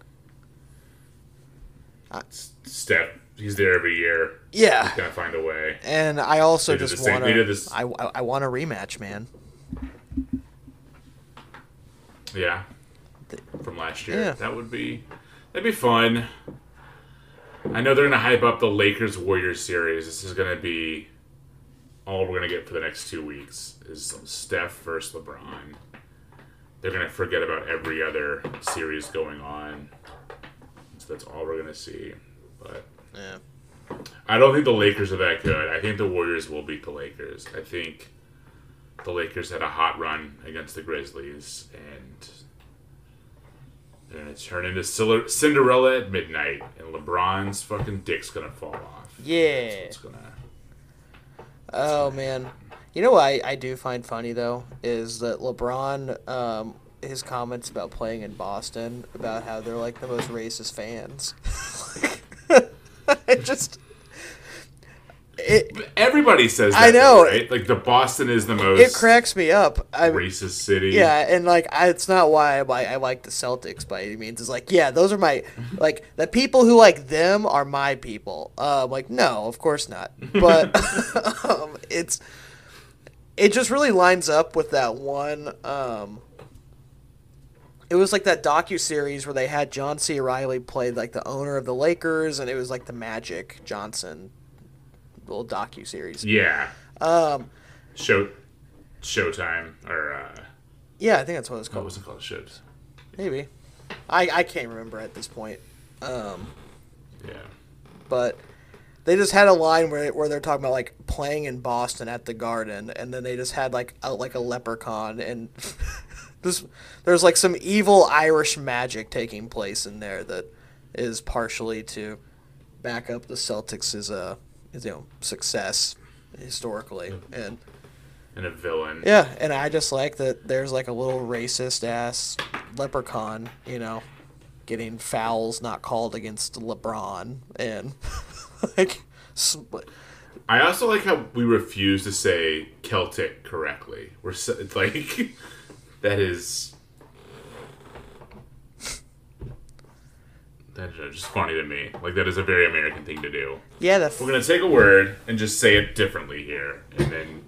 Steph, he's there every year. yeah, He's gonna find a way. and I also just want to. I, I I want a rematch, man. Yeah. From last year. Yeah. That would be that'd be fun. I know they're gonna hype up the Lakers Warriors series. This is gonna be all we're gonna get for the next two weeks is Steph versus LeBron. They're gonna forget about every other series going on. So that's all we're gonna see. But Yeah. I don't think the Lakers are that good. I think the Warriors will beat the Lakers. I think the Lakers had a hot run against the Grizzlies, and they're gonna turn into Cinderella at midnight, and LeBron's fucking dick's gonna fall off. Yeah. It's gonna. Oh man, you know what I, I do find funny though is that LeBron, um, his comments about playing in Boston about how they're like the most racist fans. it just it Everybody says that. I know. though, right? Like the Boston is the most it cracks me up. I racist city. yeah, and like I, it's not why I, like- I like the Celtics by any means. It's like yeah, those are my like the people who like them are my people. Uh, like no, of course not. But um, it's it just really lines up with that one. Um, it was like that docu series where they had John C. Reilly play like the owner of the Lakers, and it was like the Magic Johnson little docu series. Yeah. Um, Show. Showtime or uh, yeah, I think that's what it's what called. was it called? Shows. Maybe. I, I can't remember at this point. Um, Yeah. but they just had a line where where they're talking about like playing in Boston at the Garden, and then they just had like a, like a leprechaun, and this there's like some evil Irish magic taking place in there that is partially to back up the Celtics' uh you know success historically, and And a villain. yeah, and I just like that there's like a little racist ass leprechaun, you know, getting fouls not called against LeBron and like I also like how we refuse to say Celtic correctly. We're so, it's like that is that is just funny to me. Like that is a very American thing to do. yeah, the We're gonna take a word and just say it differently here, and then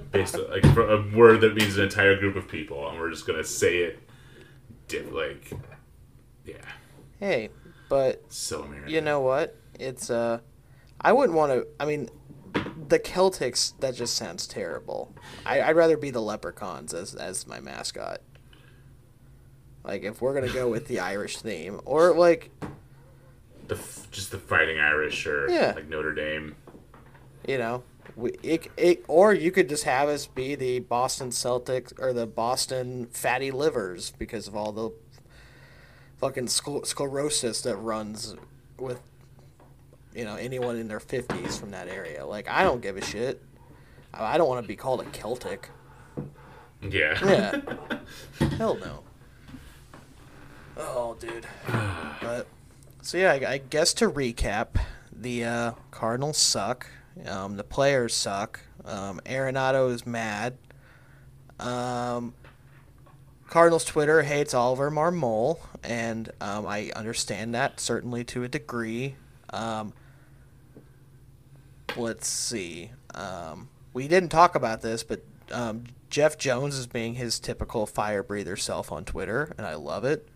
based on, like a word that means an entire group of people, and we're just gonna say it di- like yeah, hey, but so American. you know what? It's uh, I wouldn't want to. I mean, the Celtics. That just sounds terrible. I, I'd rather be the leprechauns as as my mascot. Like if we're gonna go with the Irish theme, or like, the f- just the Fighting Irish or Yeah. like Notre Dame. You know, we it, it or you could just have us be the Boston Celtics or the Boston Fatty Livers because of all the fucking scler- sclerosis that runs with you know anyone in their fifties from that area. Like I don't give a shit. I I don't want to be called a Celtic. Yeah. Yeah. Hell no. Oh, dude. But so yeah, I, I guess to recap, the uh, Cardinals suck. Um, the players suck. Um, Arenado is mad. Um, Cardinals Twitter hates Oliver Marmol, and um, I understand that certainly to a degree. Um, let's see. Um, we didn't talk about this, but um, Jeff Jones is being his typical fire breather self on Twitter, and I love it.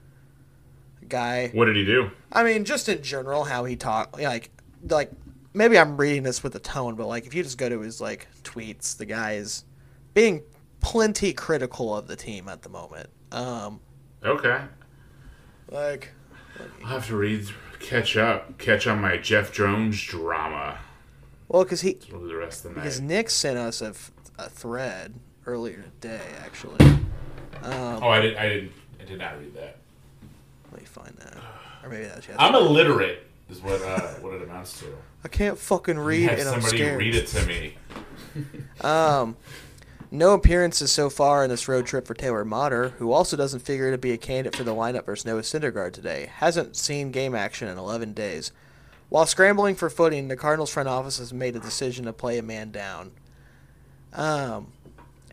Guy, What did he do? I mean, just in general, how he talk, like, like maybe I'm reading this with a tone, but like if you just go to his like tweets, the guy is being plenty critical of the team at the moment. Um, Okay. like, I'll have to read, catch up, catch on my Jeff Jones drama well, because he, for the rest of the because night. Nick sent us a, a thread earlier today, actually. Um, Oh, I did. I did. I did not read that. let me find that, or maybe that's. I'm illiterate. Is what uh, what it amounts to. I can't fucking read, and I'm scared. somebody read it to me. Um, no appearances so far in this road trip for Taylor Motter, who also doesn't figure to be a candidate for the lineup versus Noah Syndergaard today. Hasn't seen game action in 11 days. While scrambling for footing, the Cardinals front office has made a decision to play a man down. Um,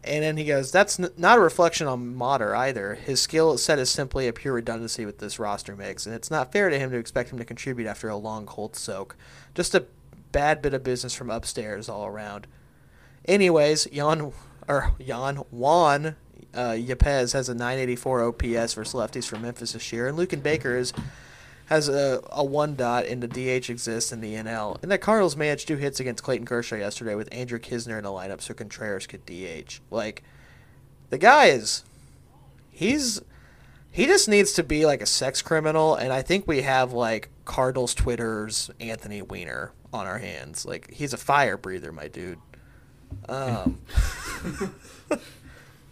and then he goes, "That's n- not a reflection on Motter either. His skill set is simply a pure redundancy with this roster mix, and it's not fair to him to expect him to contribute after a long cold soak. Just a bad bit of business from upstairs all around." Anyways, Jan or Jan Juan uh, Yepez has a 984 OPS versus lefties for Memphis this year, and Luken Baker is has a, a one dot and the DH exists in the NL. And the Cardinals managed two hits against Clayton Kershaw yesterday with Andrew Knizner in the lineup, so Contreras could DH. Like the guy is, he's he just needs to be like a sex criminal, and I think we have like Cardinals Twitter's Anthony Weiner on our hands. Like he's a fire breather, my dude. Um,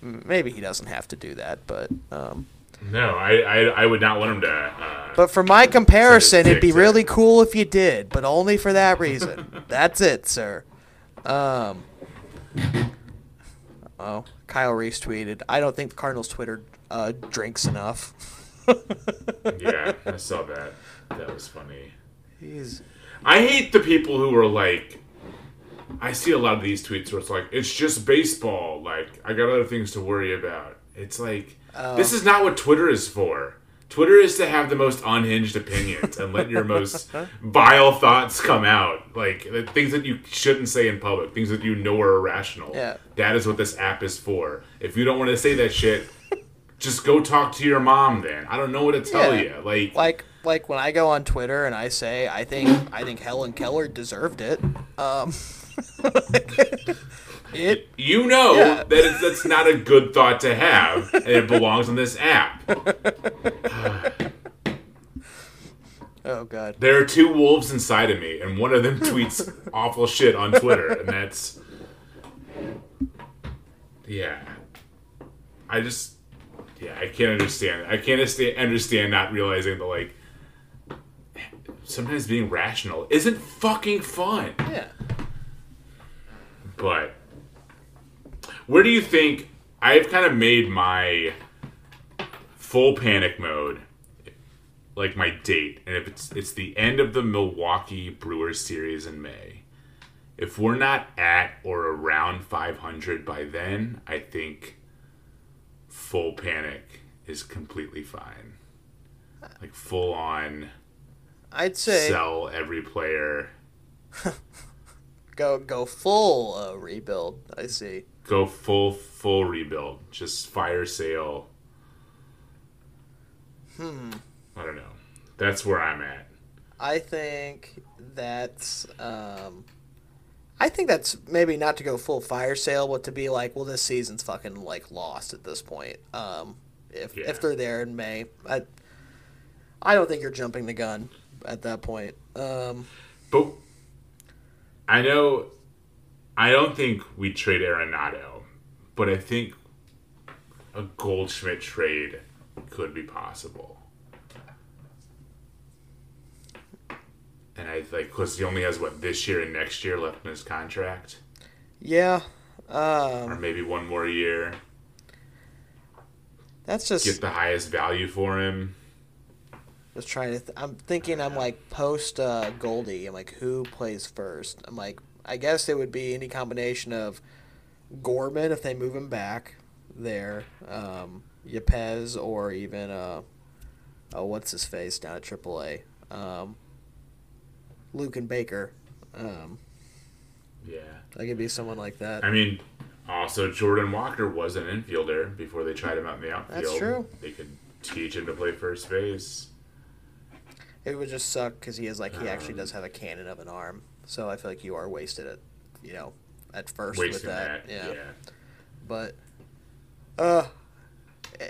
maybe he doesn't have to do that, but um, No, I, I I would not want him to. Uh, but for my comparison, it'd be dick really cool if you did, but only for that reason. That's it, sir. Um, oh, Kyle Reese tweeted, "I don't think the Cardinals Twitter uh, drinks enough." yeah, I saw that. That was funny. He's I hate the people who are like. I see a lot of these tweets where it's like, it's just baseball. Like, I got other things to worry about. It's like, this is not what Twitter is for. Twitter is to have the most unhinged opinions and let your most vile thoughts come out. Like, the things that you shouldn't say in public, things that you know are irrational. Yeah. That is what this app is for. If you don't want to say that shit, just go talk to your mom then. I don't know what to tell Yeah. you. Like, like like when I go on Twitter and I say I think I think Helen Keller deserved it. Um, it You know Yeah. that it's, that's not a good thought to have, and it belongs on this app. oh god. There are two wolves inside of me, and one of them tweets awful shit on Twitter, and that's yeah. I just yeah, I can't understand. I can't understand, understand not realizing that like sometimes being rational isn't fucking fun. Yeah. But where do you think I've kind of made my full panic mode like my date and if it's it's the end of the Milwaukee Brewers series in May. If we're not at or around 500 by then, I think full panic is completely fine. Like full on I'd say sell every player, go go full uh, rebuild. I see. go full full rebuild, just fire sale. Hmm. I don't know. That's where I'm at. I think that's um I think that's maybe not to go full fire sale, but to be like, well, this season's fucking like lost at this point. Um, if Yeah. if they're there in May, I I don't think you're jumping the gun. at that point. Um, But I know, I don't think we trade Arenado, but I think a Goldschmidt trade could be possible. And I like because he only has what this year and next year left in his contract, yeah, or um, maybe one more year. that's just Get the highest value for him. Just trying to. Th- I'm thinking. I'm like post uh, Goldie. I'm like, who plays first? I'm like, I guess it would be any combination of Gorman if they move him back there, um, Yepez, or even uh, oh, what's his face down at AAA, um, Luken Baker. Um, Yeah. I could be someone like that. I mean, also Jordan Walker was an infielder before they tried him out in the outfield. That's true. They could teach him to play first base. It would just suck because he is like he actually Um, does have a cannon of an arm, so I feel like you are wasted at, you know, at first Wasting with that. that, Yeah. But, uh,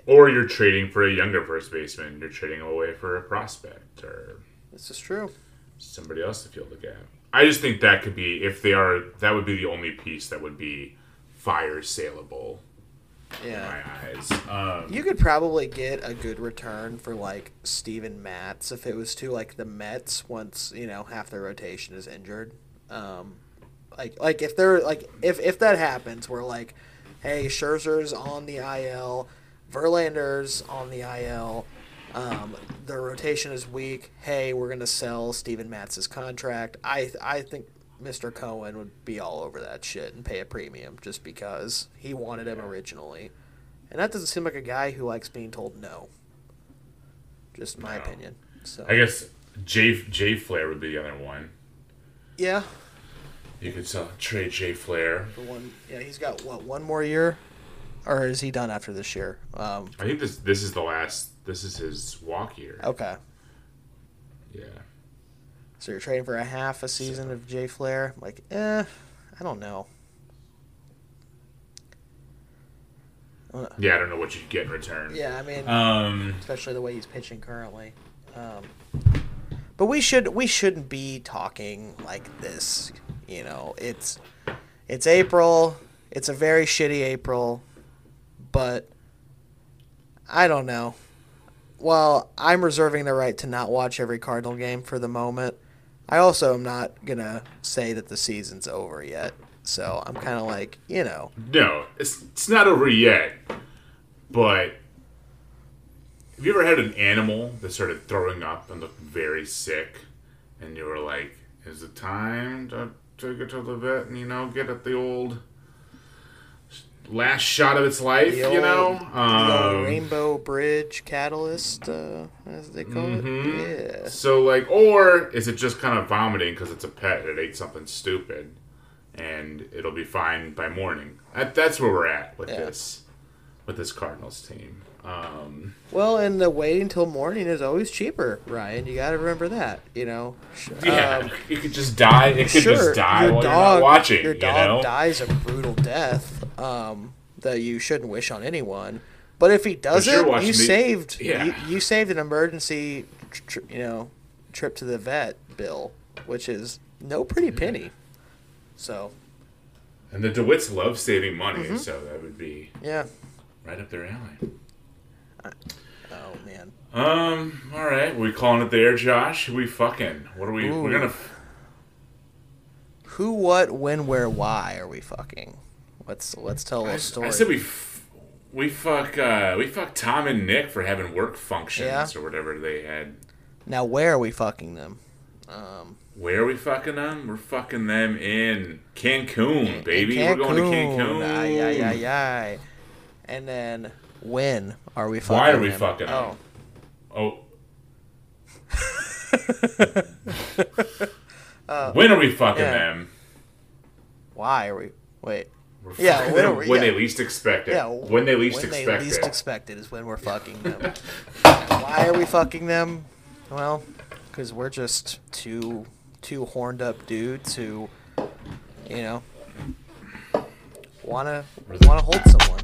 Or you're trading for a younger first baseman. You're trading away for a prospect or this is true. somebody else to fill the gap. I just think that could be if they are. That would be the only piece that would be fire saleable Yeah. my eyes. Um, You could probably get a good return for like Steven Matz if it was to like the Mets once you know half their rotation is injured. Um, like like if they're like if if that happens, we're like, hey, Scherzer's on the IL, Verlander's on the IL. Um, their rotation is weak. Hey, we're gonna sell Steven Matz's contract. I I think Mr. Cohen would be all over that shit and pay a premium just because he wanted him originally. And that doesn't seem like a guy who likes being told no. Just my No. opinion. So I guess Jay Jay Flair would be the other one. yeah, You could sell, trade Jay Flair. the one. Yeah, he's got what one more year, or is he done after this year? Um, I think this this is the last. This is his walk year. okay, Yeah. So you're trading for a half a season of Jay Flair. I'm Like, eh, I don't know. Yeah, I don't know what you'd get in return. Yeah, I mean, Um. especially the way he's pitching currently. Um, but we should we shouldn't be talking like this. You know, it's it's April. It's a very shitty April, but I don't know. Well, I'm reserving the right to not watch every Cardinal game for the moment. I also am not gonna say that the season's over yet. So I'm kind of like, you know, No, it's it's not over yet. But have you ever had an animal that started throwing up and looked very sick, and you were like, "Is it time to take it to the vet and you know get it the old last shot of its life?" the you know, old- Um, Rainbow Bridge Catalyst, uh, as they call Mhm. it. Yeah. So like, or is it just kind of vomiting because it's a pet? It ate something stupid, and it'll be fine by morning. That, that's where we're at with Yeah. this, with this Cardinals team. Um, Well, and the waiting until morning is always cheaper, Ryan. You got to remember that. You know. Yeah, um, you could just die. It could sure, just die your while dog, you're not watching. Your you dog know? dies a brutal death um, that you shouldn't wish on anyone. But if he doesn't, the- saved. Yeah. You, you saved an emergency, tr- you know, trip to the vet bill, which is no pretty penny. So And the DeWitts love saving money, Mm-hmm. so that would be yeah. Right up their alley. Oh man. Um. All right, we calling it there, Josh? We fucking. What are we? Ooh. We're gonna. f- Who, what, when, where, why are we fucking? Let's let's tell a story. I said we. F- we fuck. Uh, we fuck Tom and Nick for having work functions Yeah. or whatever they had. now where are we fucking them? Um, Where are we fucking them? We're fucking them in Cancun, baby. in We're going to Cancun. Cancun. Ay, ay, ay, ay. And then when are we fucking? Why are we them? fucking Oh, them? Oh. when are we fucking Uh, yeah. them? why are we? Wait. We're Yeah, when we- when yeah. they least expect it. Yeah. when they least when expect they least it. expect it is when we're fucking them. why are we fucking them? Well, because we're just two two horned up dudes who, you know, wanna wanna hold someone.